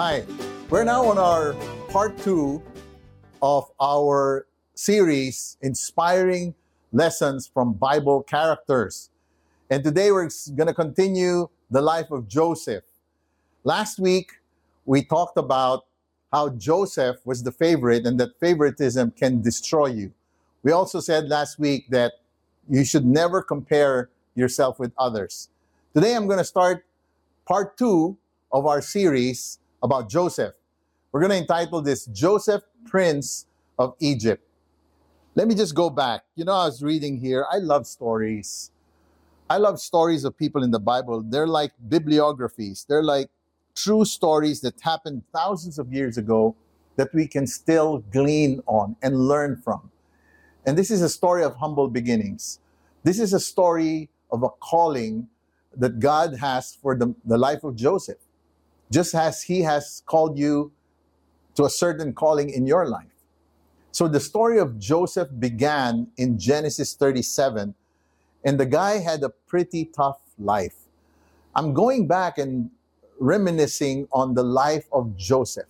Hi, we're now on our part two of our series, Inspiring Lessons from Bible Characters. And today we're going to continue the life of Joseph. Last week, we talked about how Joseph was the favorite and that favoritism can destroy you. We also said last week that you should never compare yourself with others. Today, I'm going to start part two of our series about Joseph. We're going to entitle this Joseph, Prince of Egypt. Let me just go back. You know, I was reading here. I love stories. I love stories of people in the Bible. They're like bibliographies, they're like true stories that happened thousands of years ago that we can still glean on and learn from. And this is a story of humble beginnings. This is a story of a calling that God has for the, the life of Joseph, just as He has called you to a certain calling in your life. So the story of Joseph began in Genesis 37, and the guy had a pretty tough life. I'm going back and reminiscing on the life of Joseph.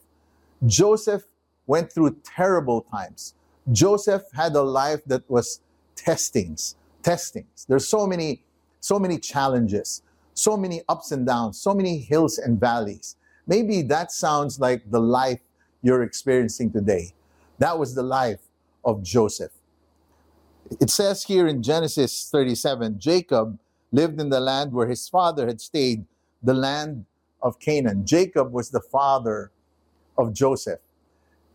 Joseph went through terrible times. Joseph had a life that was testings, testings. There's so many, so many challenges, so many ups and downs, so many hills and valleys. Maybe that sounds like the life you're experiencing today. That was the life of Joseph. It says here in Genesis 37 Jacob lived in the land where his father had stayed, the land of Canaan. Jacob was the father of Joseph.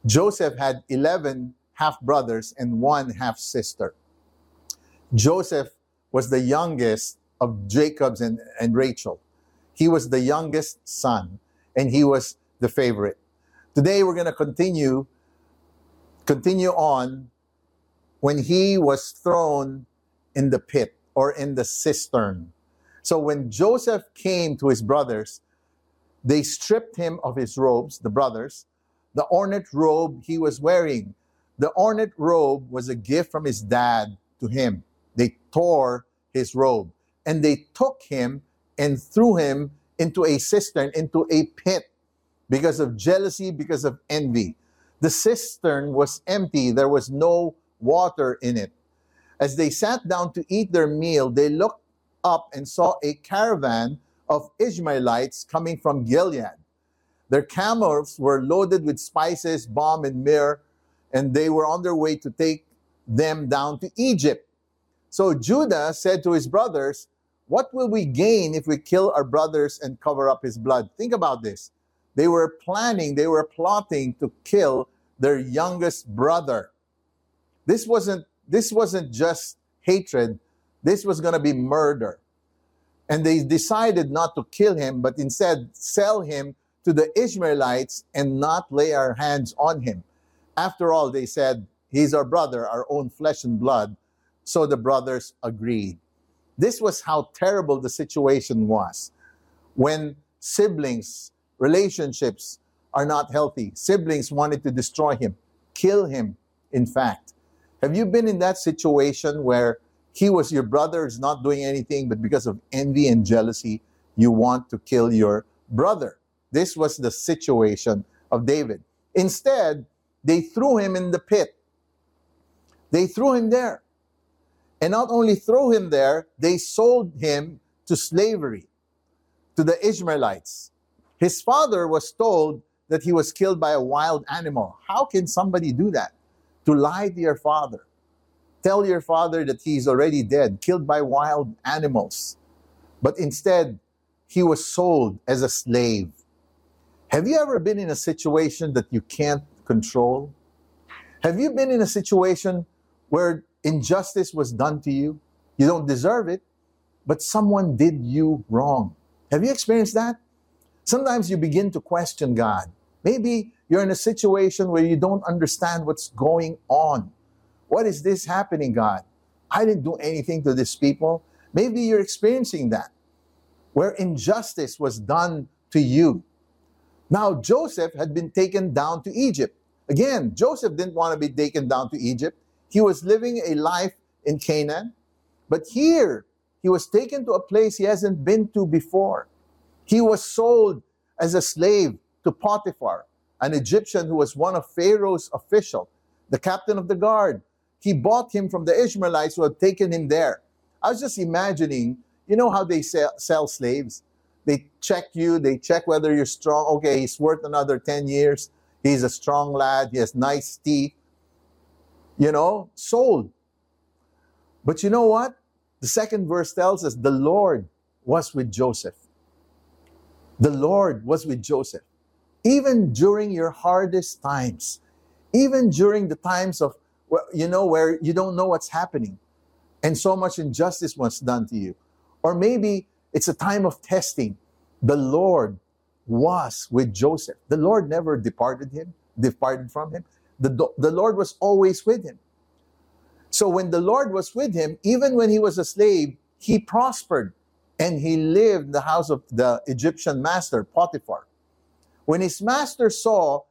Joseph had 11 half brothers and one half sister. Joseph was the youngest of Jacob's and, and Rachel. He was the youngest son and he was the favorite. Today we're going to continue continue on when he was thrown in the pit or in the cistern. So when Joseph came to his brothers, they stripped him of his robes, the brothers, the ornate robe he was wearing. The ornate robe was a gift from his dad to him. They tore his robe and they took him and threw him into a cistern, into a pit because of jealousy, because of envy. The cistern was empty, there was no water in it. As they sat down to eat their meal, they looked up and saw a caravan of Ishmaelites coming from Gilead. Their camels were loaded with spices, balm, and myrrh, and they were on their way to take them down to Egypt. So Judah said to his brothers, What will we gain if we kill our brothers and cover up his blood? Think about this. They were planning, they were plotting to kill their youngest brother. This wasn't this wasn't just hatred, this was going to be murder. And they decided not to kill him, but instead sell him to the Ishmaelites and not lay our hands on him. After all, they said, He's our brother, our own flesh and blood. So the brothers agreed. This was how terrible the situation was. When siblings, relationships are not healthy, siblings wanted to destroy him, kill him, in fact. Have you been in that situation where he was your brother, is not doing anything, but because of envy and jealousy, you want to kill your brother. This was the situation of David. Instead, they threw him in the pit. They threw him there. And not only throw him there, they sold him to slavery to the Ishmaelites. His father was told that he was killed by a wild animal. How can somebody do that? To lie to your father. Tell your father that he's already dead, killed by wild animals. But instead, he was sold as a slave. Have you ever been in a situation that you can't control? Have you been in a situation where injustice was done to you? You don't deserve it, but someone did you wrong. Have you experienced that? Sometimes you begin to question God. Maybe you're in a situation where you don't understand what's going on. What is this happening, God? I didn't do anything to these people. Maybe you're experiencing that, where injustice was done to you. Now, Joseph had been taken down to Egypt. Again, Joseph didn't want to be taken down to Egypt. He was living a life in Canaan. But here, he was taken to a place he hasn't been to before. He was sold as a slave to Potiphar, an Egyptian who was one of Pharaoh's official, the captain of the guard. He bought him from the Ishmaelites who had taken him there. I was just imagining, you know how they sell, sell slaves? They check you, they check whether you're strong. Okay, he's worth another 10 years. He's a strong lad, he has nice teeth. You know, sold. But you know what? The second verse tells us the Lord was with Joseph. The Lord was with Joseph. Even during your hardest times, even during the times of, you know, where you don't know what's happening and so much injustice was done to you. Or maybe it's a time of testing. The Lord was with Joseph. The Lord never departed him, departed from him. The, the Lord was always with him. So when the Lord was with him, even when he was a slave, he prospered and he lived in the house of the Egyptian master, Potiphar. When his master saw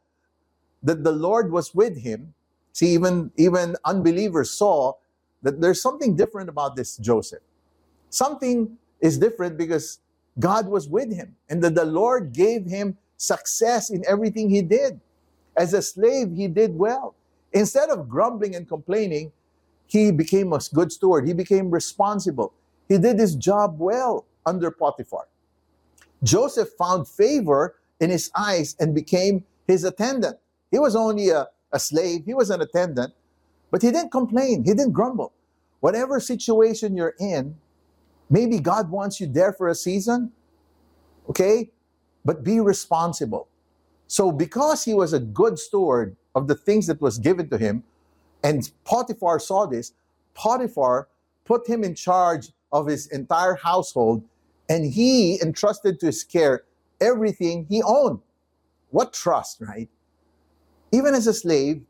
that the Lord was with him, see, even, even unbelievers saw that there's something different about this Joseph. Something is different because God was with him and that the Lord gave him success in everything he did. As a slave, he did well. Instead of grumbling and complaining, he became a good steward. He became responsible. He did his job well under Potiphar. Joseph found favor in his eyes and became his attendant. He was only a, a slave, he was an attendant, but he didn't complain, he didn't grumble. Whatever situation you're in, maybe God wants you there for a season, okay? But be responsible. So, because he was a good steward of the things that was given to him, and Potiphar saw this, Potiphar put him in charge of his entire household, and he entrusted to his care everything he owned. What trust, right? Even as a slave,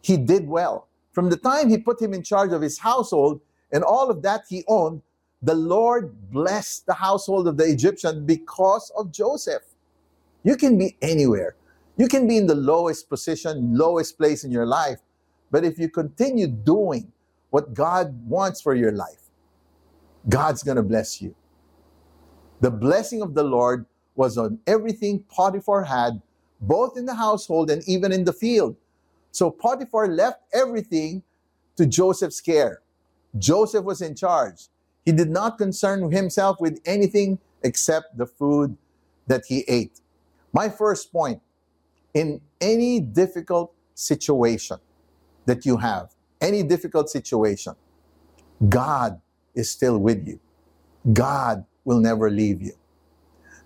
he did well. From the time he put him in charge of his household and all of that he owned, the Lord blessed the household of the Egyptian because of Joseph. You can be anywhere. You can be in the lowest position, lowest place in your life. But if you continue doing what God wants for your life, God's going to bless you. The blessing of the Lord was on everything Potiphar had, both in the household and even in the field. So Potiphar left everything to Joseph's care. Joseph was in charge. He did not concern himself with anything except the food that he ate. My first point in any difficult situation that you have, any difficult situation, God is still with you. God will never leave you.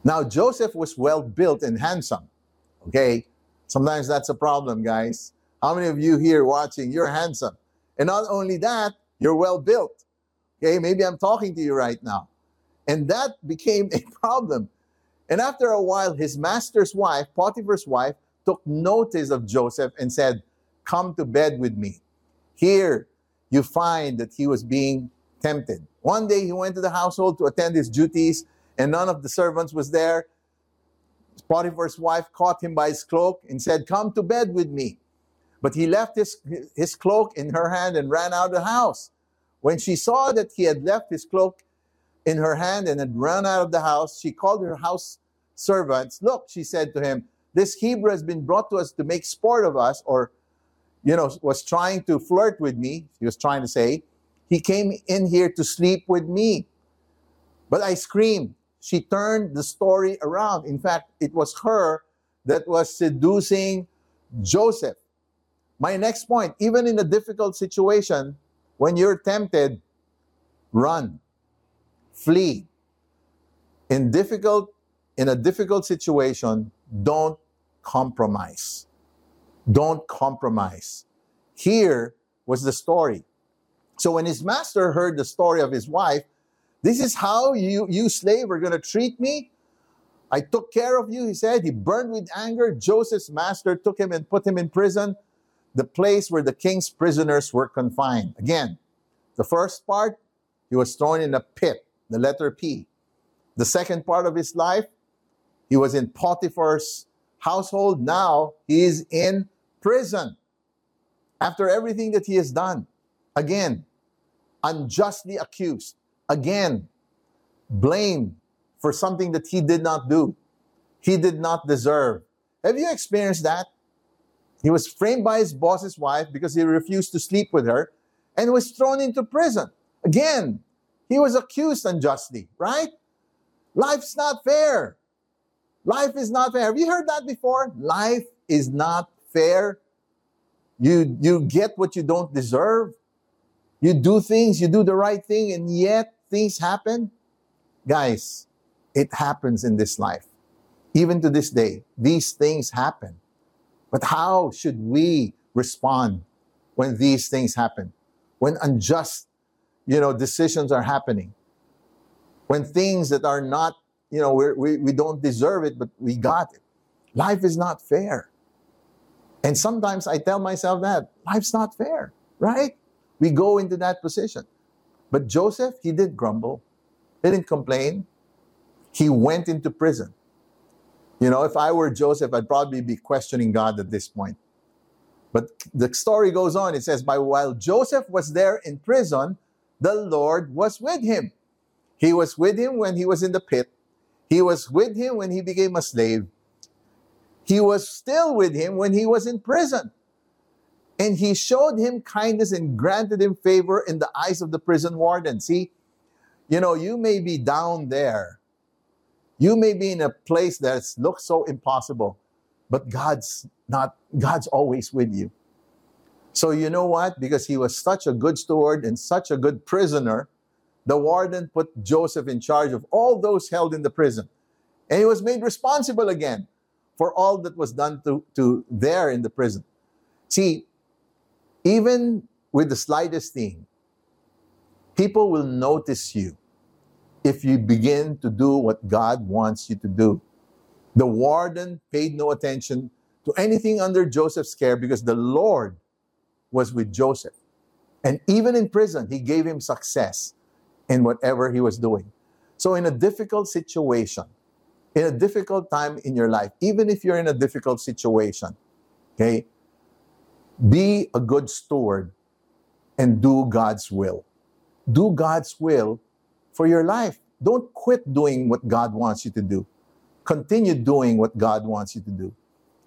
Now, Joseph was well built and handsome. Okay? Sometimes that's a problem, guys. How many of you here watching, you're handsome? And not only that, you're well built. Okay? Maybe I'm talking to you right now. And that became a problem. And after a while, his master's wife, Potiphar's wife, took notice of Joseph and said, Come to bed with me. Here, you find that he was being tempted. One day he went to the household to attend his duties, and none of the servants was there. Potiphar's wife caught him by his cloak and said, Come to bed with me. But he left his, his cloak in her hand and ran out of the house. When she saw that he had left his cloak in her hand and had run out of the house, she called her house servants. Look, she said to him, This Hebrew has been brought to us to make sport of us, or, you know, was trying to flirt with me, he was trying to say. He came in here to sleep with me. But I screamed. She turned the story around. In fact, it was her that was seducing Joseph. My next point even in a difficult situation, when you're tempted, run, flee. In difficult in a difficult situation, don't compromise. Don't compromise. Here was the story. So when his master heard the story of his wife, this is how you, you slave are going to treat me? I took care of you, he said. He burned with anger. Joseph's master took him and put him in prison, the place where the king's prisoners were confined. Again, the first part, he was thrown in a pit, the letter P. The second part of his life, he was in Potiphar's household. Now he is in prison after everything that he has done. Again, unjustly accused, again, blamed for something that he did not do, he did not deserve. Have you experienced that? He was framed by his boss's wife because he refused to sleep with her and was thrown into prison. Again, he was accused unjustly, right? Life's not fair. Life is not fair. Have you heard that before? Life is not fair. You, you get what you don't deserve. You do things, you do the right thing, and yet things happen. Guys, it happens in this life. Even to this day, these things happen. But how should we respond when these things happen? When unjust, you know, decisions are happening? When things that are not, you know, we're, we we don't deserve it, but we got it. Life is not fair. And sometimes I tell myself that life's not fair, right? We go into that position. But Joseph, he did grumble, he didn't complain. He went into prison. You know, if I were Joseph, I'd probably be questioning God at this point. But the story goes on. It says, By while Joseph was there in prison, the Lord was with him. He was with him when he was in the pit. He was with him when he became a slave. He was still with him when he was in prison. And he showed him kindness and granted him favor in the eyes of the prison warden. See, you know, you may be down there you may be in a place that looks so impossible, but God's not, God's always with you. So you know what? Because he was such a good steward and such a good prisoner, the warden put Joseph in charge of all those held in the prison. And he was made responsible again for all that was done to, to there in the prison. See, even with the slightest thing, people will notice you if you begin to do what God wants you to do. The warden paid no attention to anything under Joseph's care because the Lord was with Joseph. And even in prison, he gave him success in whatever he was doing. So, in a difficult situation, in a difficult time in your life, even if you're in a difficult situation, okay, be a good steward and do God's will. Do God's will for your life. Don't quit doing what God wants you to do. Continue doing what God wants you to do.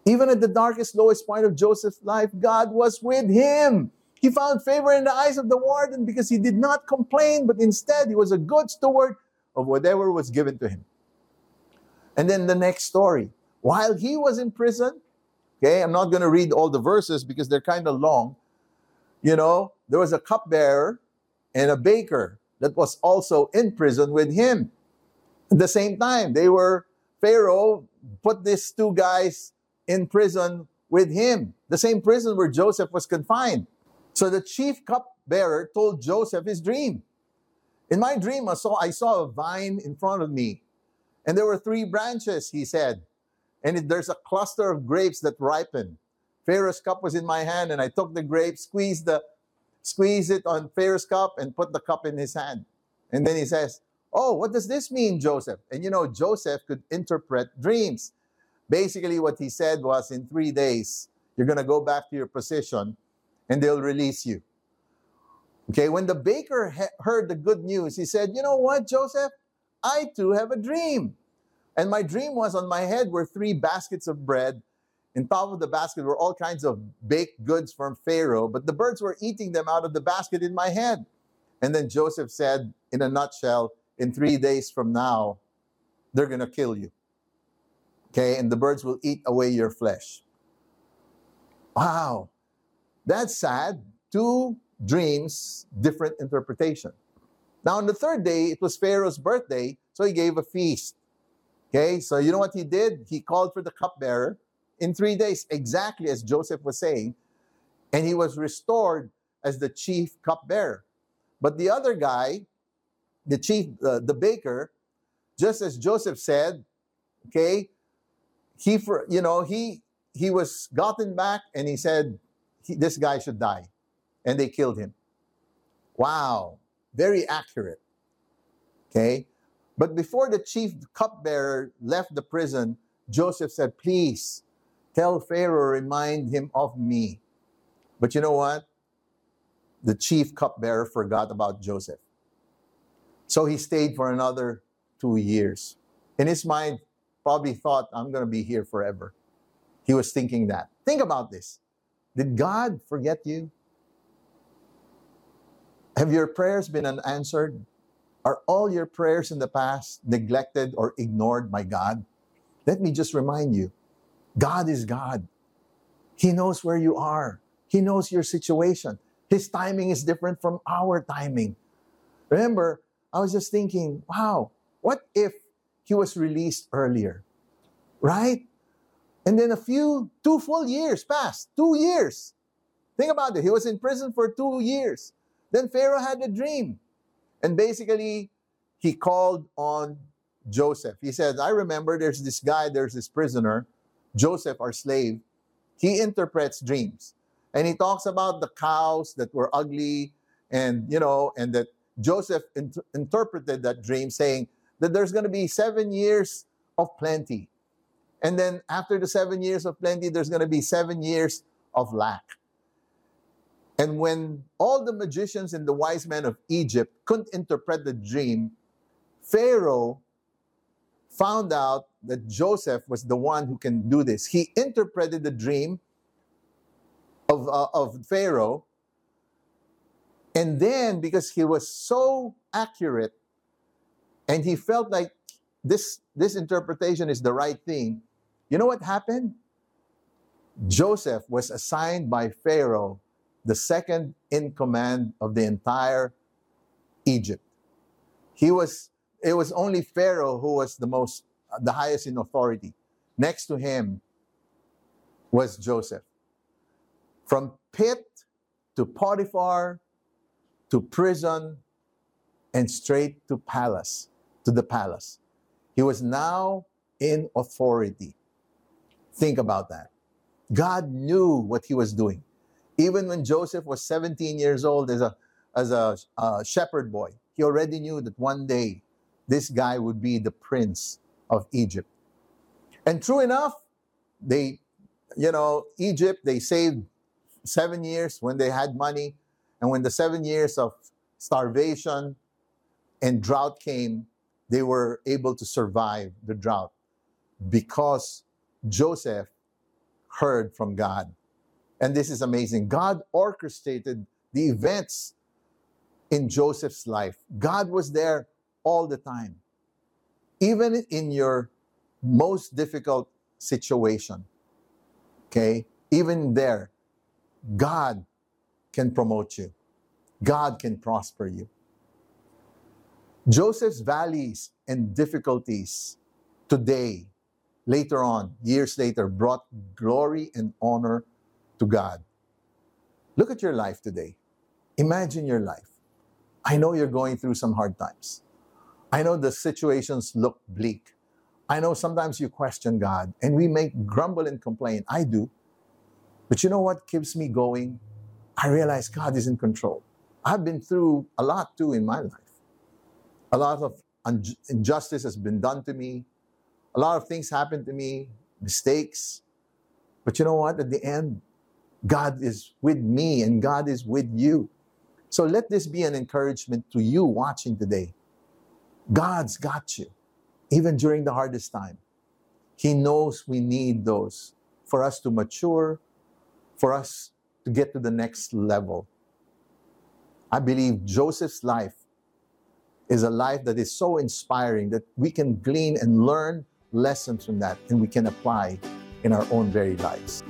Even at the darkest, lowest point of Joseph's life, God was with him. He found favor in the eyes of the warden because he did not complain, but instead he was a good steward of whatever was given to him. And then the next story. While he was in prison, okay, I'm not going to read all the verses because they're kind of long. You know, there was a cupbearer and a baker that was also in prison with him. At the same time, they were, Pharaoh put these two guys in prison with him, the same prison where Joseph was confined. So the chief cupbearer told Joseph his dream. In my dream, I saw, I saw a vine in front of me, and there were three branches, he said, and there's a cluster of grapes that ripen. Pharaoh's cup was in my hand, and I took the grapes, squeezed the squeeze it on Pharaoh's cup, and put the cup in his hand. And then he says, Oh, what does this mean, Joseph? And you know, Joseph could interpret dreams. Basically, what he said was, In three days, you're going to go back to your position and they'll release you. Okay, when the baker he- heard the good news, he said, You know what, Joseph? I too have a dream. And my dream was on my head were three baskets of bread in top of the basket were all kinds of baked goods from Pharaoh, but the birds were eating them out of the basket in my head. And then Joseph said, in a nutshell, in three days from now, they're going to kill you. Okay, and the birds will eat away your flesh. Wow, that's sad. Two dreams, different interpretation. Now, on the third day, it was Pharaoh's birthday, so he gave a feast. Okay, so you know what he did? He called for the cupbearer in three days, exactly as Joseph was saying, and he was restored as the chief cupbearer. But the other guy, the chief, uh, the baker, just as Joseph said, okay, he for you know he he was gotten back and he said this guy should die, and they killed him. Wow, very accurate. Okay, but before the chief cupbearer left the prison, Joseph said, "Please, Tell Pharaoh, remind him of me. But you know what? The chief cupbearer forgot about Joseph. So he stayed for another two years. In his mind, probably thought, I'm going to be here forever. he was thinking that. Think about this. Did God forget you? Have your prayers been unanswered? Are all your prayers in the past neglected or ignored by God? Let me just remind you God is God. He knows where you are, He knows your situation. His timing is different from our timing. Remember, I was just thinking, wow, what if he was released earlier? Right? And then a few, two full years passed, two years. Think about it. He was in prison for two years. Then Pharaoh had a dream. And basically, he called on Joseph. He said, I remember there's this guy, there's this prisoner, Joseph, our slave. He interprets dreams. And he talks about the cows that were ugly and, you know, and that Joseph int- interpreted that dream saying that there's going to be seven years of plenty. And then after the seven years of plenty, there's going to be seven years of lack. And when all the magicians and the wise men of Egypt couldn't interpret the dream, Pharaoh found out that Joseph was the one who can do this. He interpreted the dream of, uh, of Pharaoh. And then, because he was so accurate and he felt like this, this interpretation is the right thing, you know what happened? Joseph was assigned by Pharaoh the second in command of the entire Egypt. He was, it was only Pharaoh who was the most, the highest in authority. Next to him was Joseph. From pit to Potiphar to prison and straight to palace, to the palace. He was now in authority. Think about that. God knew what he was doing. Even when Joseph was 17 years old as a, as a shepherd boy, he already knew that one day this guy would be the prince of Egypt. And true enough, they, you know, Egypt, they saved seven years when they had money. And when the seven years of starvation and drought came, they were able to survive the drought because Joseph heard from God. And this is amazing. God orchestrated the events in Joseph's life. God was there all the time, even in your most difficult situation. Okay? Even there, God can promote you, God can prosper you. Joseph's valleys and difficulties today, later on, years later, brought glory and honor to God. Look at your life today. Imagine your life. I know you're going through some hard times. I know the situations look bleak. I know sometimes you question God and we may grumble and complain. I do. But you know what keeps me going? I realize God is in control. I've been through a lot too in my life. A lot of injustice has been done to me. A lot of things happened to me, mistakes. But you know what? At the end, God is with me and God is with you. So let this be an encouragement to you watching today. God's got you, even during the hardest time. He knows we need those for us to mature, for us to get to the next level. I believe Joseph's life is a life that is so inspiring that we can glean and learn lessons from that and we can apply in our own very lives.